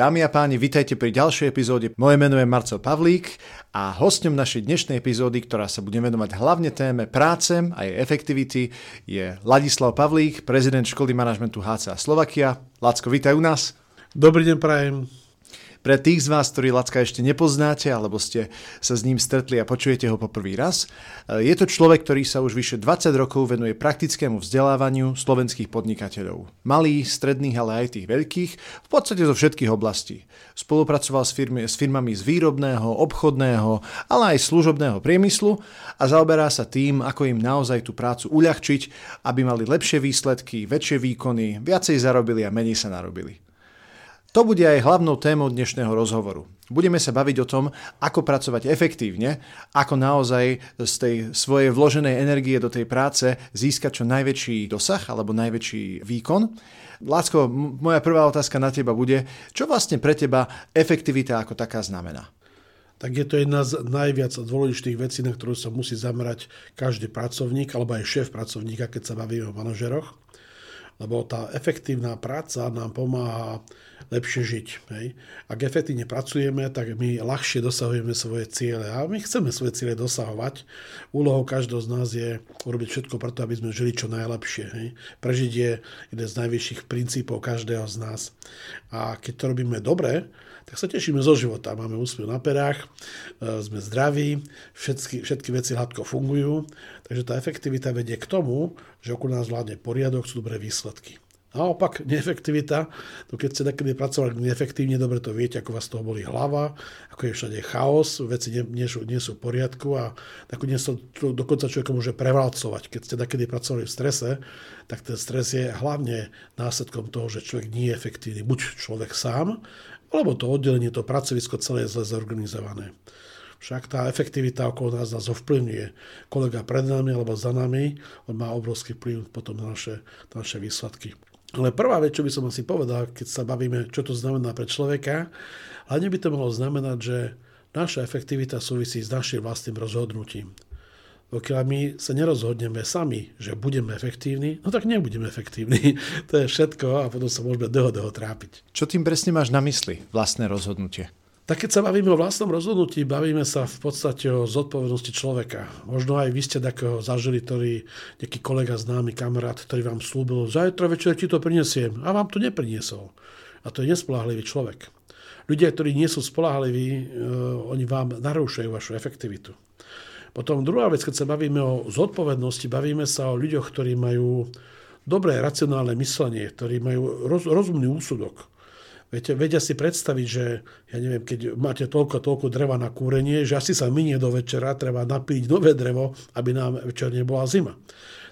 Dámy a páni, vitajte pri ďalšej epizóde. Moje meno je Marcel Pavlík a hostom našej dnešnej epizódy, ktorá sa bude venovať hlavne téme práce a jej efektivity, je Ladislav Pavlík, prezident školy manažmentu HCA Slovakia. Lacko, vítaj u nás. Dobrý deň, prajem. Pre tých z vás, ktorí Lacka ešte nepoznáte, alebo ste sa s ním stretli a počujete ho po prvý raz, e, je to človek, ktorý sa už vyše 20 rokov venuje praktickému vzdelávaniu slovenských podnikateľov. Malých, stredných, ale aj tých veľkých, v podstate zo všetkých oblastí. Spolupracoval s, firmy, s firmami z výrobného, obchodného, ale aj služobného priemyslu a zaoberá sa tým, ako im naozaj tú prácu uľahčiť, aby mali lepšie výsledky, väčšie výkony, viacej zarobili a menej sa narobili. To bude aj hlavnou témou dnešného rozhovoru. Budeme sa baviť o tom, ako pracovať efektívne, ako naozaj z tej svojej vloženej energie do tej práce získať čo najväčší dosah alebo najväčší výkon. Lásko, moja prvá otázka na teba bude, čo vlastne pre teba efektivita ako taká znamená? tak je to jedna z najviac dôležitých vecí, na ktorú sa musí zamerať každý pracovník alebo aj šéf pracovníka, keď sa bavíme o manažeroch lebo tá efektívna práca nám pomáha lepšie žiť. Hej. Ak efektívne pracujeme, tak my ľahšie dosahujeme svoje ciele a my chceme svoje ciele dosahovať. Úlohou každého z nás je urobiť všetko preto, aby sme žili čo najlepšie. Hej. Prežiť je jeden z najvyšších princípov každého z nás. A keď to robíme dobre, tak sa tešíme zo života. Máme úsmev na perách, e, sme zdraví, všetky, všetky veci hladko fungujú, takže tá efektivita vedie k tomu, že okolo nás vládne poriadok, sú dobré výsledky. Naopak, neefektivita, to keď ste takedy pracovali neefektívne, dobre to viete, ako vás toho boli hlava, ako je všade chaos, veci nie, nie, sú, nie sú v poriadku a nakoniec to, dokonca človek môže prevalcovať. Keď ste takedy pracovali v strese, tak ten stres je hlavne následkom toho, že človek nie je efektívny. Buď človek sám, alebo to oddelenie, to pracovisko celé je zle zorganizované. Však tá efektivita okolo nás nás ovplyvňuje. Kolega pred nami alebo za nami, on má obrovský vplyv potom na naše, na naše výsledky. Ale prvá vec, čo by som asi povedal, keď sa bavíme, čo to znamená pre človeka, hlavne by to malo znamenať, že naša efektivita súvisí s našim vlastným rozhodnutím. Pokiaľ my sa nerozhodneme sami, že budeme efektívni, no tak nebudeme efektívni. to je všetko a potom sa môžeme dlho, dlho trápiť. Čo tým presne máš na mysli, vlastné rozhodnutie? Tak keď sa bavíme o vlastnom rozhodnutí, bavíme sa v podstate o zodpovednosti človeka. Možno aj vy ste takého zažili, ktorý nejaký kolega, známy kamarát, ktorý vám slúbil, zajtra večer ti to prinesiem a vám to nepriniesol. A to je nespolahlivý človek. Ľudia, ktorí nie sú spolahliví, e, oni vám narúšajú vašu efektivitu. Potom druhá vec, keď sa bavíme o zodpovednosti, bavíme sa o ľuďoch, ktorí majú dobré racionálne myslenie, ktorí majú roz, rozumný úsudok. Viete, vedia si predstaviť, že ja neviem, keď máte toľko, toľko dreva na kúrenie, že asi sa minie do večera, treba napíť nové drevo, aby nám večer nebola zima.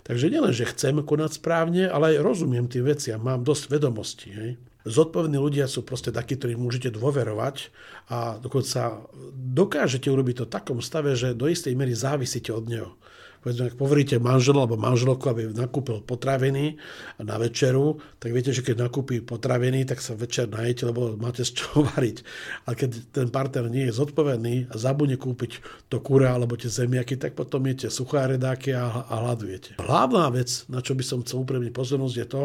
Takže nielen, že chcem konať správne, ale aj rozumiem tým veciam, mám dosť vedomostí. Hej. Zodpovední ľudia sú proste takí, ktorým môžete dôverovať a dokonca dokážete urobiť to v takom stave, že do istej miery závisíte od neho. Povedzme, ak poveríte manžela alebo manželku, aby nakúpil potraviny na večeru, tak viete, že keď nakúpi potraviny, tak sa večer najete, lebo máte z čoho variť. A keď ten partner nie je zodpovedný a zabudne kúpiť to kura alebo tie zemiaky, tak potom jete suchá redáky a, a hľadujete. Hlavná vec, na čo by som chcel upremiť pozornosť, je to,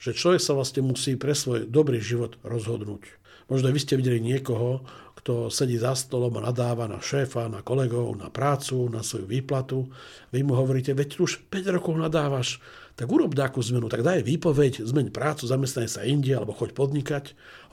že človek sa vlastne musí pre svoj dobrý život rozhodnúť. Možno vy ste videli niekoho, kto sedí za stolom a nadáva na šéfa, na kolegov, na prácu, na svoju výplatu. Vy mu hovoríte, veď už 5 rokov nadávaš, tak urob takú zmenu, tak daj výpoveď, zmeň prácu, zamestnaj sa inde, alebo choď podnikať.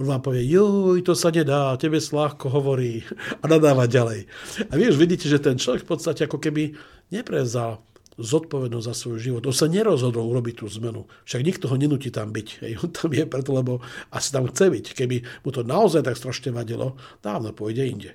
On vám povie, joj, to sa nedá, tebe slahko hovorí a nadáva ďalej. A vy už vidíte, že ten človek v podstate ako keby neprezal zodpovednosť za svoj život. On sa nerozhodol urobiť tú zmenu. Však nikto ho nenutí tam byť. Hej. On tam je preto, lebo asi tam chce byť. Keby mu to naozaj tak strašne vadilo, dávno pôjde inde.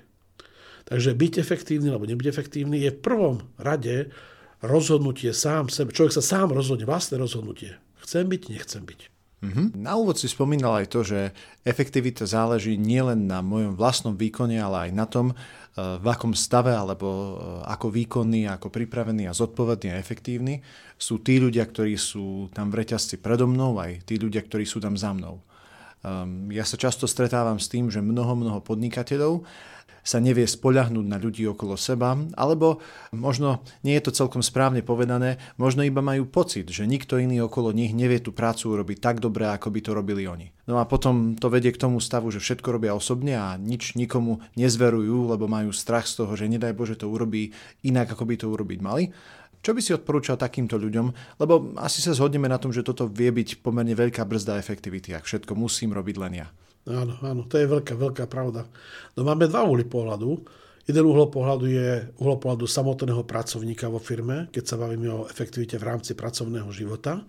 Takže byť efektívny alebo nebyť efektívny je v prvom rade rozhodnutie sám sebe. Človek sa sám rozhodne, vlastné rozhodnutie. Chcem byť, nechcem byť. Mm-hmm. Na úvod si spomínal aj to, že efektivita záleží nielen na mojom vlastnom výkone, ale aj na tom, eh, v akom stave alebo eh, ako výkonný, ako pripravený a zodpovedný a efektívny sú tí ľudia, ktorí sú tam v reťazci predo mnou, aj tí ľudia, ktorí sú tam za mnou. Um, ja sa často stretávam s tým, že mnoho, mnoho podnikateľov sa nevie spoľahnúť na ľudí okolo seba, alebo možno nie je to celkom správne povedané, možno iba majú pocit, že nikto iný okolo nich nevie tú prácu urobiť tak dobre, ako by to robili oni. No a potom to vedie k tomu stavu, že všetko robia osobne a nič nikomu nezverujú, lebo majú strach z toho, že nedaj Bože to urobí inak, ako by to urobiť mali. Čo by si odporúčal takýmto ľuďom? Lebo asi sa zhodneme na tom, že toto vie byť pomerne veľká brzda efektivity, ak všetko musím robiť len ja. Áno, áno, to je veľká, veľká pravda. No máme dva uhly pohľadu. Jeden uhol pohľadu je uhol pohľadu samotného pracovníka vo firme, keď sa bavíme o efektivite v rámci pracovného života.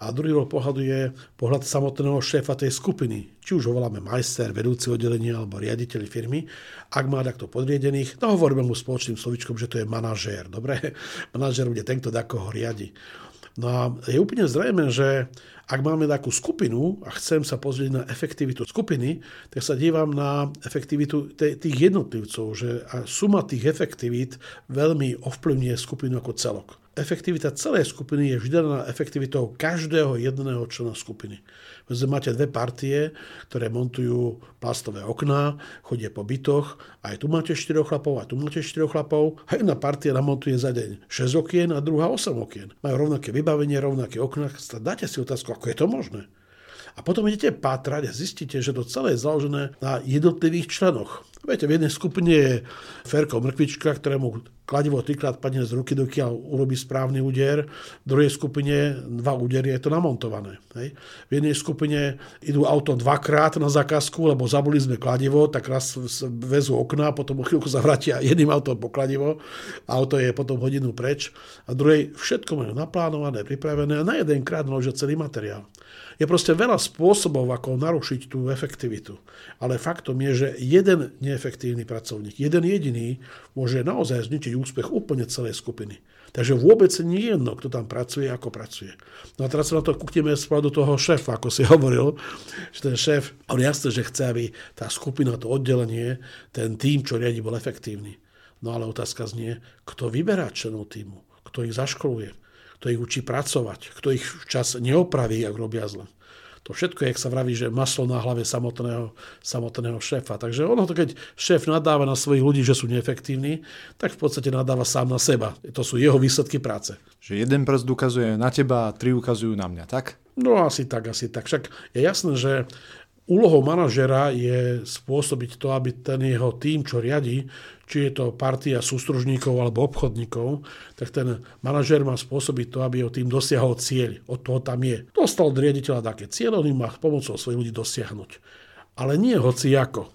A druhý uhol pohľadu je pohľad samotného šéfa tej skupiny. Či už ho voláme majster, vedúci oddelenia alebo riaditeľ firmy. Ak má takto podriedených, no hovoríme mu spoločným slovičkom, že to je manažér. Dobre, manažér bude ten, kto ho riadi. No a je úplne zrejme, že ak máme takú skupinu a chcem sa pozrieť na efektivitu skupiny, tak sa dívam na efektivitu tých jednotlivcov, že suma tých efektivít veľmi ovplyvňuje skupinu ako celok efektivita celej skupiny je vždy daná efektivitou každého jedného člena skupiny. Veď máte dve partie, ktoré montujú plastové okná, chodia po bytoch, aj tu máte 4 chlapov, aj tu máte 4 chlapov, a jedna partia namontuje za deň 6 okien a druhá 8 okien. Majú rovnaké vybavenie, rovnaké okná. Dáte si otázku, ako je to možné? A potom idete pátrať a zistíte, že to celé je založené na jednotlivých členoch. Viete, v jednej skupine je Ferko Mrkvička, ktorému kladivo trikrát padne z ruky, dokiaľ urobí správny úder. V druhej skupine dva údery je to namontované. Hej. V jednej skupine idú auto dvakrát na zákazku, lebo zabuli sme kladivo, tak raz vezú okna, potom o chvíľku zavratia jedným autom po kladivo. Auto je potom hodinu preč. A druhej všetko majú naplánované, pripravené a na jeden krát naložia celý materiál. Je proste veľa spôsobov, ako narušiť tú efektivitu. Ale faktom je, že jeden neefektívny pracovník, jeden jediný, môže naozaj zničiť úspech úplne celej skupiny. Takže vôbec nie je jedno, kto tam pracuje, ako pracuje. No a teraz sa na to kúkneme z do toho šéfa, ako si hovoril, že ten šéf, on jasne, že chce, aby tá skupina, to oddelenie, ten tým, čo riadi, bol efektívny. No ale otázka znie, kto vyberá členov týmu, kto ich zaškoluje, kto ich učí pracovať, kto ich včas neopraví, ak robia zle. To všetko, jak sa vraví, že maslo na hlave samotného, samotného šéfa. Takže ono to, keď šéf nadáva na svojich ľudí, že sú neefektívni, tak v podstate nadáva sám na seba. To sú jeho výsledky práce. Že jeden prst ukazuje na teba a tri ukazujú na mňa, tak? No asi tak, asi tak. Však je jasné, že Úlohou manažera je spôsobiť to, aby ten jeho tým, čo riadi, či je to partia sústružníkov alebo obchodníkov, tak ten manažer má spôsobiť to, aby jeho tým dosiahol cieľ. Od toho tam je. Dostal od riaditeľa také cieľe, on im má pomocou svojich ľudí dosiahnuť. Ale nie hoci ako.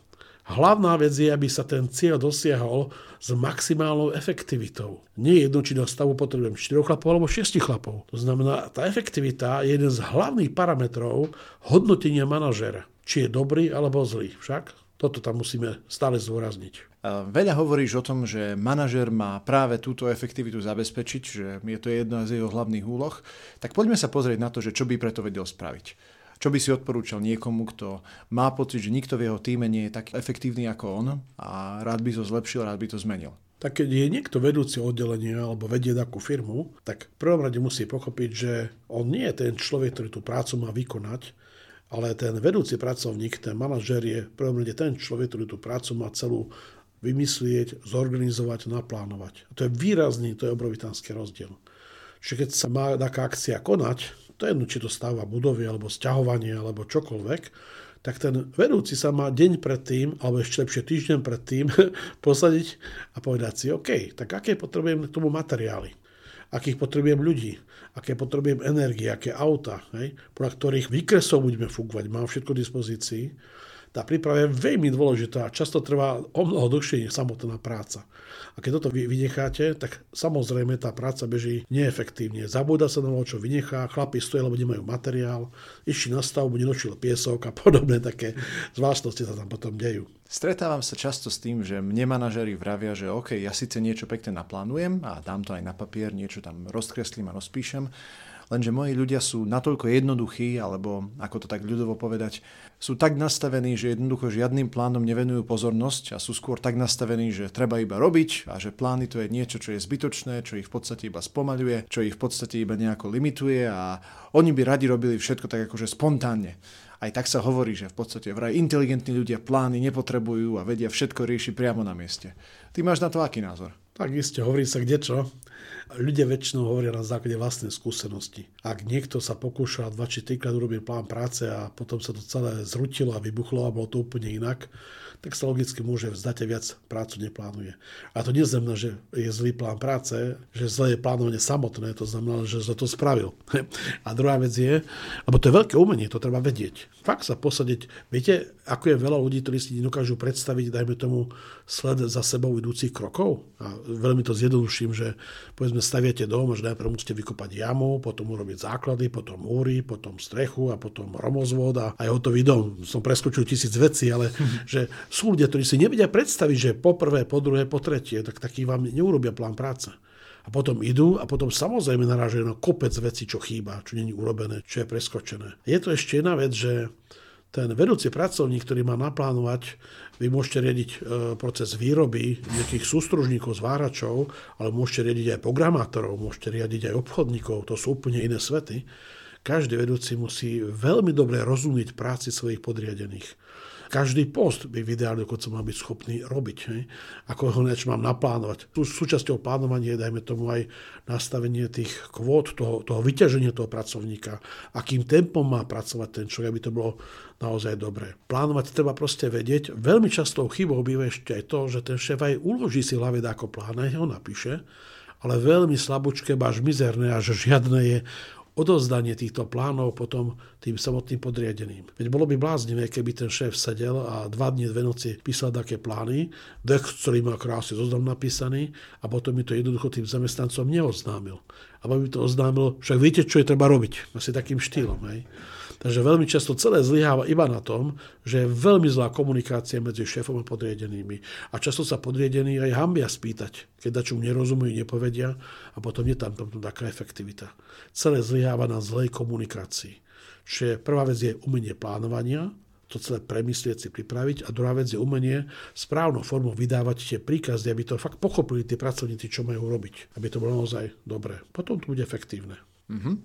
Hlavná vec je, aby sa ten cieľ dosiahol s maximálnou efektivitou. Nie jedno, či na stavu potrebujem 4 chlapov alebo 6 chlapov. To znamená, tá efektivita je jeden z hlavných parametrov hodnotenia manažera či je dobrý alebo zlý. Však toto tam musíme stále zdôrazniť. Veľa hovoríš o tom, že manažer má práve túto efektivitu zabezpečiť, že je to jedna z jeho hlavných úloh. Tak poďme sa pozrieť na to, že čo by preto vedel spraviť. Čo by si odporúčal niekomu, kto má pocit, že nikto v jeho týme nie je tak efektívny ako on a rád by to zlepšil, rád by to zmenil? Tak keď je niekto vedúci oddelenia alebo vedie takú firmu, tak v prvom rade musí pochopiť, že on nie je ten človek, ktorý tú prácu má vykonať, ale ten vedúci pracovník, ten manažer je v prvom rade ten človek, ktorý tú prácu má celú vymyslieť, zorganizovať, naplánovať. A to je výrazný, to je obrovitánsky rozdiel. Čiže keď sa má taká akcia konať, to je jedno, či to stáva budovy, alebo sťahovanie, alebo čokoľvek, tak ten vedúci sa má deň predtým, alebo ešte lepšie týždeň predtým, posadiť a povedať si, OK, tak aké potrebujem k tomu materiály akých potrebujem ľudí, aké potrebujem energie, aké auta, hej, podľa ktorých výkresov budeme fúkovať, mám všetko v dispozícii. Tá príprava je veľmi dôležitá a často trvá o mnoho dlhšie než samotná práca. A keď toto vynecháte, tak samozrejme tá práca beží neefektívne. Zabúda sa na čo vynechá, chlapi stojí, lebo nemajú materiál, išli na stavbu, nenočil piesok a podobné také zvláštnosti sa tam potom dejú. Stretávam sa často s tým, že mne manažery vravia, že OK, ja síce niečo pekne naplánujem a dám to aj na papier, niečo tam rozkreslím a rozpíšem, Lenže moji ľudia sú natoľko jednoduchí, alebo ako to tak ľudovo povedať, sú tak nastavení, že jednoducho žiadnym plánom nevenujú pozornosť a sú skôr tak nastavení, že treba iba robiť a že plány to je niečo, čo je zbytočné, čo ich v podstate iba spomaľuje, čo ich v podstate iba nejako limituje a oni by radi robili všetko tak akože spontánne. Aj tak sa hovorí, že v podstate vraj inteligentní ľudia plány nepotrebujú a vedia všetko riešiť priamo na mieste. Ty máš na to aký názor? Tak iste, hovorí sa kde čo. Ľudia väčšinou hovoria na základe vlastnej skúsenosti. Ak niekto sa pokúšal dva či trikrát urobiť plán práce a potom sa to celé zrutilo a vybuchlo a bolo to úplne inak, tak sa logicky môže vzdať a viac prácu neplánuje. A to neznamená, že je zlý plán práce, že zlé je plánovanie samotné, to znamená, že zle to spravil. A druhá vec je, lebo to je veľké umenie, to treba vedieť. Fakt sa posadiť. Viete, ako je veľa ľudí, ktorí si dokážu predstaviť, dajme tomu, sled za sebou idúcich krokov? A veľmi to zjednoduším, že povedzme staviate dom, že najprv musíte vykopať jamu, potom urobiť základy, potom múry, potom strechu a potom romozvod a aj hotový dom. Som preskočil tisíc vecí, ale že sú ľudia, ktorí si nevedia predstaviť, že po prvé, po druhé, po tretie, tak taký vám neurobia plán práce. A potom idú a potom samozrejme narážajú na kopec veci, čo chýba, čo není urobené, čo je preskočené. Je to ešte jedna vec, že ten vedúci pracovník, ktorý má naplánovať, vy môžete riadiť e, proces výroby nejakých sústružníkov, zváračov, ale môžete riadiť aj programátorov, môžete riadiť aj obchodníkov, to sú úplne iné svety. Každý vedúci musí veľmi dobre rozumieť práci svojich podriadených každý post by v ideálne dokonca mal byť schopný robiť. Hej? Ako ho niečo mám naplánovať. Tu súčasťou plánovania je, dajme tomu, aj nastavenie tých kvót, toho, toho vyťaženia toho pracovníka, akým tempom má pracovať ten človek, aby to bolo naozaj dobré. Plánovať treba proste vedieť. Veľmi častou chybou býva ešte aj to, že ten šéf aj uloží si hlave ako plán, ho napíše, ale veľmi slabúčke, až mizerné, až žiadne je odozdanie týchto plánov potom tým samotným podriadeným. Veď bolo by bláznivé, keby ten šéf sedel a dva dní, dve noci písal také plány, dech, ktorý má krásne zoznam napísaný a potom mi to jednoducho tým zamestnancom neoznámil. A by to oznámil, však viete, čo je treba robiť. Asi takým štýlom. Hej. Takže veľmi často celé zlyháva iba na tom, že je veľmi zlá komunikácia medzi šéfom a podriedenými. A často sa podriedení aj hambia spýtať, keď dačo nerozumujú, nepovedia a potom je tam, tam taká efektivita. Celé zlyháva na zlej komunikácii. Čiže prvá vec je umenie plánovania, to celé premyslieť si pripraviť a druhá vec je umenie správnou formou vydávať tie príkazy, aby to fakt pochopili tí pracovníci, čo majú robiť, aby to bolo naozaj dobré. Potom to bude efektívne. Mm-hmm.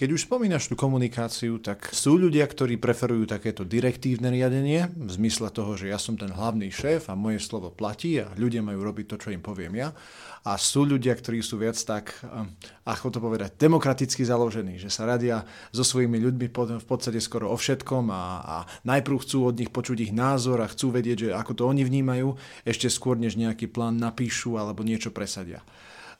Keď už spomínaš tú komunikáciu, tak sú ľudia, ktorí preferujú takéto direktívne riadenie, v zmysle toho, že ja som ten hlavný šéf a moje slovo platí a ľudia majú robiť to, čo im poviem ja. A sú ľudia, ktorí sú viac tak, eh, ako to povedať, demokraticky založení, že sa radia so svojimi ľuďmi v podstate skoro o všetkom a, a najprv chcú od nich počuť ich názor a chcú vedieť, že ako to oni vnímajú, ešte skôr, než nejaký plán napíšu alebo niečo presadia.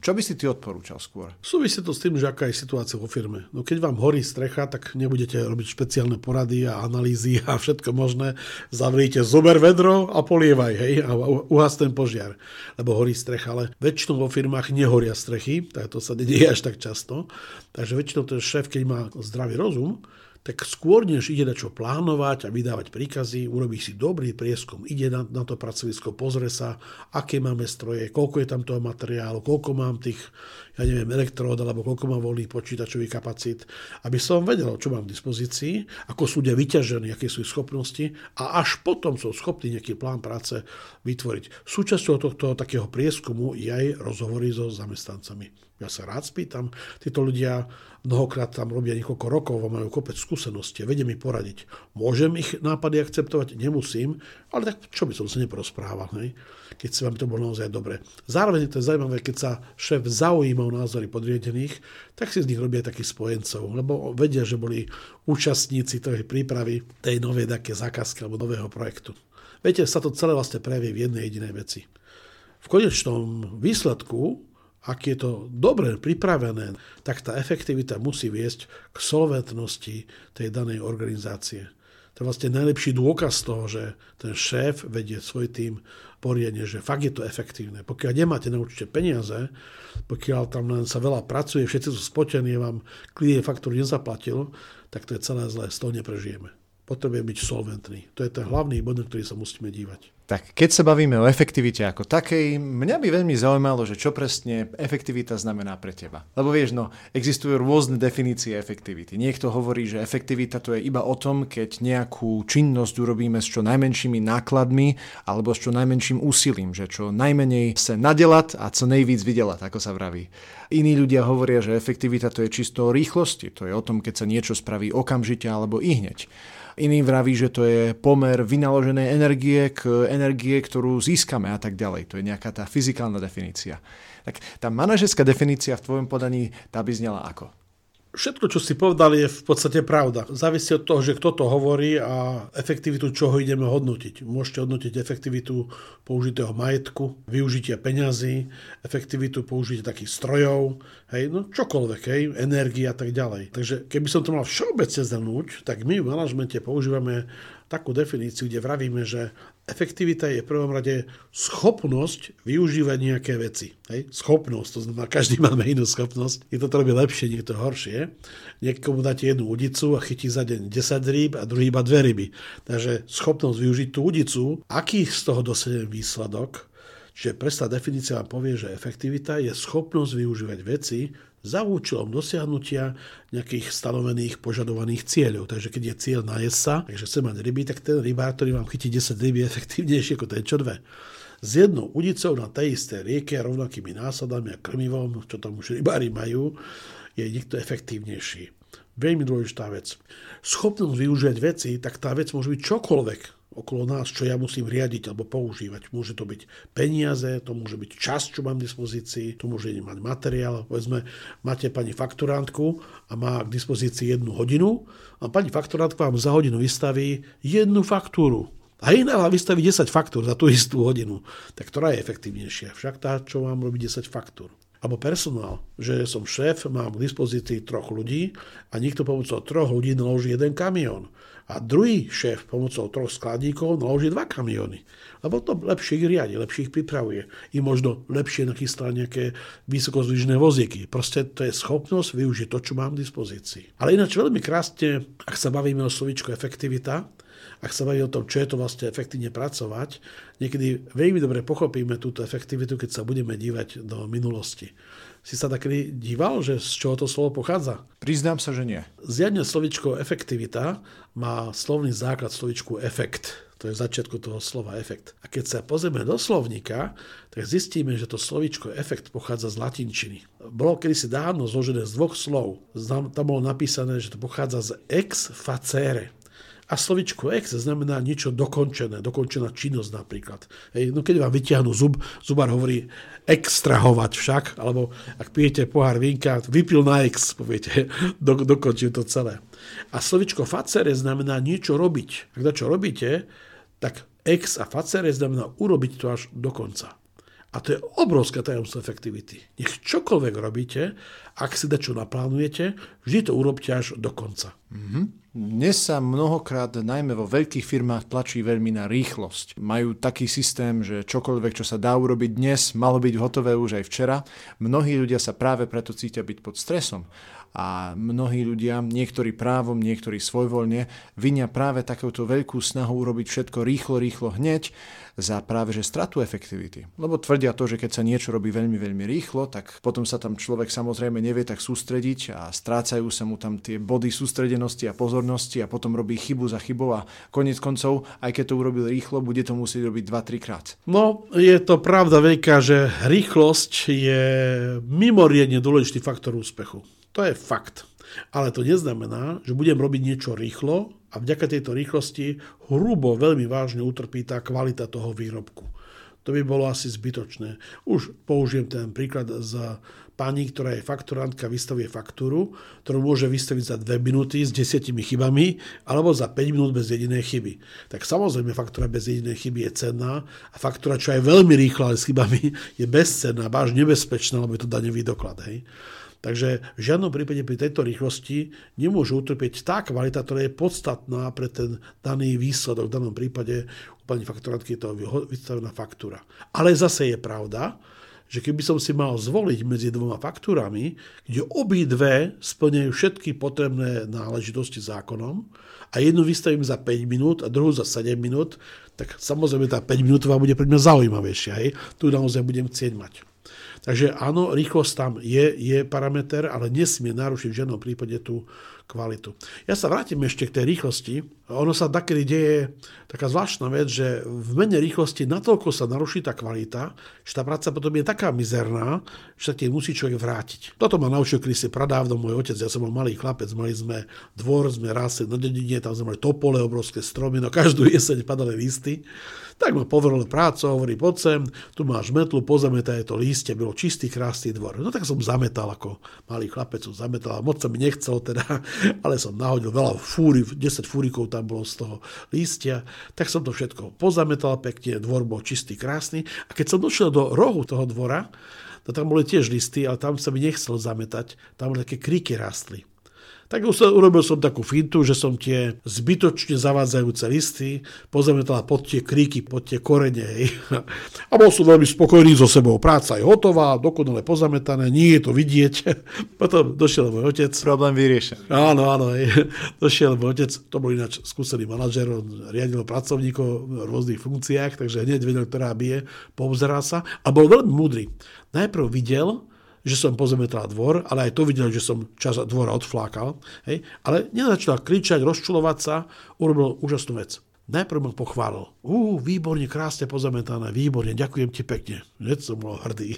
Čo by si ty odporúčal skôr? Súvisí to s tým, že aká je situácia vo firme. No keď vám horí strecha, tak nebudete robiť špeciálne porady a analýzy a všetko možné. Zavriete zober vedro a polievaj, hej, a uhas ten požiar, lebo horí strecha. Ale väčšinou vo firmách nehoria strechy, tak to sa nedieje až tak často. Takže väčšinou ten šéf, keď má zdravý rozum, tak skôr než ide na čo plánovať a vydávať príkazy, urobí si dobrý prieskum, ide na, na to pracovisko, pozrie sa, aké máme stroje, koľko je tam toho materiálu, koľko mám tých, ja neviem, elektród, alebo koľko mám voľných počítačových kapacít, aby som vedel, čo mám v dispozícii, ako sú ľudia vyťažení, aké sú ich schopnosti a až potom som schopný nejaký plán práce vytvoriť. Súčasťou tohto takého prieskumu je aj rozhovory so zamestnancami. Ja sa rád spýtam, títo ľudia mnohokrát tam robia niekoľko rokov a majú kopec skúseností, vedia mi poradiť. Môžem ich nápady akceptovať? Nemusím, ale tak čo by som sa neprosprával, hej? keď sa vám to bolo naozaj dobre. Zároveň to je zaujímavé, keď sa šéf zaujíma o názory podriedených, tak si z nich robia takých spojencov, lebo vedia, že boli účastníci tej prípravy tej novej také zákazky alebo nového projektu. Viete, sa to celé vlastne prejaví v jednej jedinej veci. V konečnom výsledku ak je to dobre pripravené, tak tá efektivita musí viesť k solventnosti tej danej organizácie. To je vlastne najlepší dôkaz toho, že ten šéf vedie svoj tým poriadne, že fakt je to efektívne. Pokiaľ nemáte na určite peniaze, pokiaľ tam len sa veľa pracuje, všetci sú spotení, vám klient faktúru nezaplatil, tak to je celé zlé, z toho neprežijeme. Potrebuje byť solventný. To je ten hlavný bod, na ktorý sa musíme dívať. Tak keď sa bavíme o efektivite ako takej, mňa by veľmi zaujímalo, že čo presne efektivita znamená pre teba. Lebo vieš, no, existujú rôzne definície efektivity. Niekto hovorí, že efektivita to je iba o tom, keď nejakú činnosť urobíme s čo najmenšími nákladmi alebo s čo najmenším úsilím, že čo najmenej sa nadelať a co nejvíc vydelať, ako sa vraví. Iní ľudia hovoria, že efektivita to je čisto o rýchlosti, to je o tom, keď sa niečo spraví okamžite alebo i hneď. Iný vraví, že to je pomer vynaloženej energie k energie, ktorú získame a tak ďalej. To je nejaká tá fyzikálna definícia. Tak tá manažerská definícia v tvojom podaní, tá by znela ako? Všetko, čo si povedal, je v podstate pravda. Závisí od toho, že kto to hovorí a efektivitu, čoho ideme hodnotiť. Môžete hodnotiť efektivitu použitého majetku, využitia peňazí, efektivitu použitia takých strojov, hej, no čokoľvek, hej, energie a tak ďalej. Takže keby som to mal všeobecne zhrnúť, tak my v manažmente používame takú definíciu, kde vravíme, že efektivita je v prvom rade schopnosť využívať nejaké veci. Hej? Schopnosť, to znamená, každý máme inú schopnosť. Niekto to robí lepšie, niekto horšie. Niekomu dáte jednu udicu a chytí za deň 10 rýb a druhý iba dve ryby. Takže schopnosť využiť tú udicu, aký z toho dosiahne výsledok, Čiže presná definícia vám povie, že efektivita je schopnosť využívať veci za účelom dosiahnutia nejakých stanovených požadovaných cieľov. Takže keď je cieľ na sa, takže chce mať ryby, tak ten rybár, ktorý vám chytí 10 ryb, je efektívnejší ako ten, čo dve. S jednou udicou na tej isté rieke a rovnakými násadami a krmivom, čo tam už rybári majú, je niekto efektívnejší. Veľmi dôležitá vec. Schopnosť využiť veci, tak tá vec môže byť čokoľvek okolo nás, čo ja musím riadiť alebo používať. Môže to byť peniaze, to môže byť čas, čo mám v dispozícii, to môže mať materiál. Povedzme, máte pani fakturantku a má k dispozícii jednu hodinu a pani fakturantka vám za hodinu vystaví jednu faktúru. A iná vám vystaví 10 faktúr za tú istú hodinu. Tak ktorá je efektívnejšia? Však tá, čo vám robí 10 faktúr alebo personál, že som šéf, mám k dispozícii troch ľudí a niekto pomocou troch ľudí naloží jeden kamión. A druhý šéf pomocou troch skladníkov naloží dva kamióny. Lebo to lepšie ich riadi, lepšie ich pripravuje. I možno lepšie nachystá nejaké vysokozvyžné vozíky. Proste to je schopnosť využiť to, čo mám k dispozícii. Ale ináč veľmi krásne, ak sa bavíme o slovičku efektivita, ak sa bavíme o tom, čo je to vlastne efektívne pracovať, niekedy veľmi dobre pochopíme túto efektivitu, keď sa budeme dívať do minulosti. Si sa takedy díval, že z čoho to slovo pochádza? Priznám sa, že nie. Zjadne slovičko efektivita má slovný základ slovičku efekt. To je v začiatku toho slova efekt. A keď sa pozrieme do slovníka, tak zistíme, že to slovičko efekt pochádza z latinčiny. Bolo kedysi dávno zložené z dvoch slov. Tam bolo napísané, že to pochádza z ex facere. A slovičko ex znamená niečo dokončené, dokončená činnosť napríklad. Hej, no keď vám vytiahnu zub, zubar hovorí extrahovať však, alebo ak pijete pohár vínka, vypil na ex, poviete, do, dokončil to celé. A slovičko facere znamená niečo robiť. Ak čo robíte, tak ex a facere znamená urobiť to až do konca. A to je obrovská tajomstvo efektivity. Nech čokoľvek robíte, ak si dačo naplánujete, vždy to urobte až do konca. Mm-hmm. Dnes sa mnohokrát, najmä vo veľkých firmách, tlačí veľmi na rýchlosť. Majú taký systém, že čokoľvek, čo sa dá urobiť dnes, malo byť hotové už aj včera. Mnohí ľudia sa práve preto cítia byť pod stresom a mnohí ľudia, niektorí právom, niektorí svojvoľne, vinia práve takúto veľkú snahu urobiť všetko rýchlo, rýchlo hneď za práve že stratu efektivity. Lebo tvrdia to, že keď sa niečo robí veľmi, veľmi rýchlo, tak potom sa tam človek samozrejme nevie tak sústrediť a strácajú sa mu tam tie body sústredenosti a pozornosti a potom robí chybu za chybou a konec koncov, aj keď to urobil rýchlo, bude to musieť robiť 2-3 krát. No, je to pravda veľká, že rýchlosť je mimoriadne dôležitý faktor úspechu. To je fakt. Ale to neznamená, že budem robiť niečo rýchlo a vďaka tejto rýchlosti hrubo veľmi vážne utrpí tá kvalita toho výrobku. To by bolo asi zbytočné. Už použijem ten príklad z pani, ktorá je fakturantka, vystavuje faktúru, ktorú môže vystaviť za 2 minúty s desiatimi chybami alebo za 5 minút bez jedinej chyby. Tak samozrejme faktúra bez jedinej chyby je cenná a faktúra, čo je veľmi rýchla, ale s chybami, je bezcenná, až nebezpečná, lebo je to daňový doklad. Hej. Takže v žiadnom prípade pri tejto rýchlosti nemôže utrpieť tá kvalita, ktorá je podstatná pre ten daný výsledok. V danom prípade u pani faktorantky je to vystavená faktúra. Ale zase je pravda, že keby som si mal zvoliť medzi dvoma faktúrami, kde obidve splňajú všetky potrebné náležitosti zákonom a jednu vystavím za 5 minút a druhú za 7 minút, tak samozrejme tá 5 minútová bude pre mňa zaujímavejšia. Hej? Tu naozaj budem chcieť mať. Takže áno, rýchlosť tam je, je parameter, ale nesmie narušiť v žiadnom prípade tú kvalitu. Ja sa vrátim ešte k tej rýchlosti. Ono sa takedy deje taká zvláštna vec, že v mene rýchlosti natoľko sa naruší tá kvalita, že tá práca potom je taká mizerná, že sa tie musí človek vrátiť. Toto ma naučil si pradávno môj otec. Ja som bol malý chlapec, mali sme dvor, sme rásli na dedine, tam sme mali topole, obrovské stromy, no každú jeseň padali listy. Tak ma poveril prácu, hovorí, poď sem, tu máš metlu, pozametaj to lístie, bylo čistý, krásny dvor. No tak som zametal ako malý chlapec, som zametal moc sa mi nechcel teda, ale som nahodil veľa fúry, 10 fúrikov tam bolo z toho lístia, tak som to všetko pozametal pekne, dvor bol čistý, krásny a keď som došiel do rohu toho dvora, no tam boli tiež listy, ale tam sa mi nechcel zametať, tam také kríky rastli. Tak urobil som takú fintu, že som tie zbytočne zavádzajúce listy pozametal pod tie kríky, pod tie korene. Hej. A bol som veľmi spokojný so sebou. Práca je hotová, dokonale pozametané, nie je to vidieť. Potom došiel môj otec. Problém vyriešený. Áno, áno. Hej. Došiel môj otec, to bol ináč skúsený manažer, on riadil pracovníkov v rôznych funkciách, takže hneď vedel, ktorá bije, poobzeral sa a bol veľmi múdry. Najprv videl, že som pozemetal dvor, ale aj to videl, že som čas dvora odflákal. Hej? Ale nezačal kričať, rozčulovať sa, urobil úžasnú vec. Najprv ma pochválil. Ú, výborne, krásne pozametané, výborne, ďakujem ti pekne. Hneď som bol hrdý.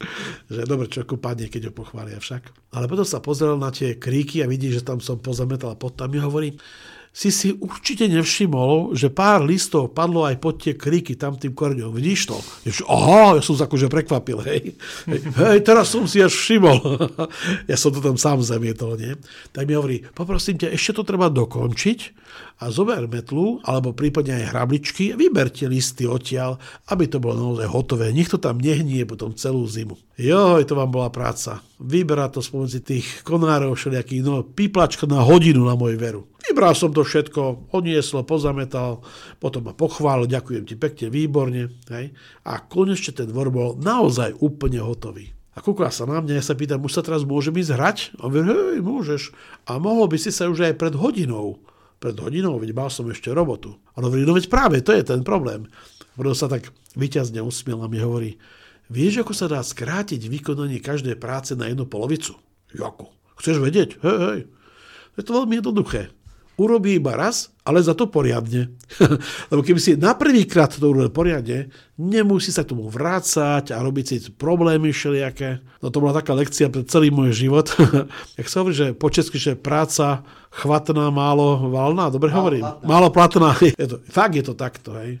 že dobre, čo padne, keď ho pochvália však. Ale potom sa pozrel na tie kríky a vidí, že tam som pozametal a potom mi hovorí, si si určite nevšimol, že pár listov padlo aj pod tie kríky tam tým koreňom. Vidíš to? Jež, aha, ja som sa akože prekvapil, hej. hej. Teraz som si až všimol. ja som to tam sám zamietol, nie? Tak mi hovorí, poprosím ťa, ešte to treba dokončiť a zober metlu, alebo prípadne aj hrabličky a vyber tie listy odtiaľ, aby to bolo naozaj hotové. Nech to tam nehnie potom celú zimu. Joj, to vám bola práca. Vyberá to spomedzi tých konárov všelijakých, no píplačka na hodinu na moju veru. Vybral som to všetko, odnieslo, pozametal, potom ma pochválil, ďakujem ti pekne, výborne. Hej. A konečne ten dvor bol naozaj úplne hotový. A kúka sa na mňa, ja sa pýtam, už sa teraz môžem ísť hrať? A on hej, môžeš. A mohol by si sa už aj pred hodinou. Pred hodinou, veď mal som ešte robotu. A on hovorí, no veď práve, to je ten problém. Preto sa tak vyťazne usmiel a mi hovorí, vieš, ako sa dá skrátiť vykonanie každej práce na jednu polovicu? Jako? Chceš vedieť? Hej, hej. Je to veľmi jednoduché urobí iba raz, ale za to poriadne. Lebo keby si na prvýkrát to urobil poriadne, nemusí sa k tomu vrácať a robiť si problémy všelijaké. No to bola taká lekcia pre celý môj život. Jak sa hovorí, že po česky, že práca chvatná, málo valná, dobre hovorím? Málo platná. Je to, fakt je to takto, hej.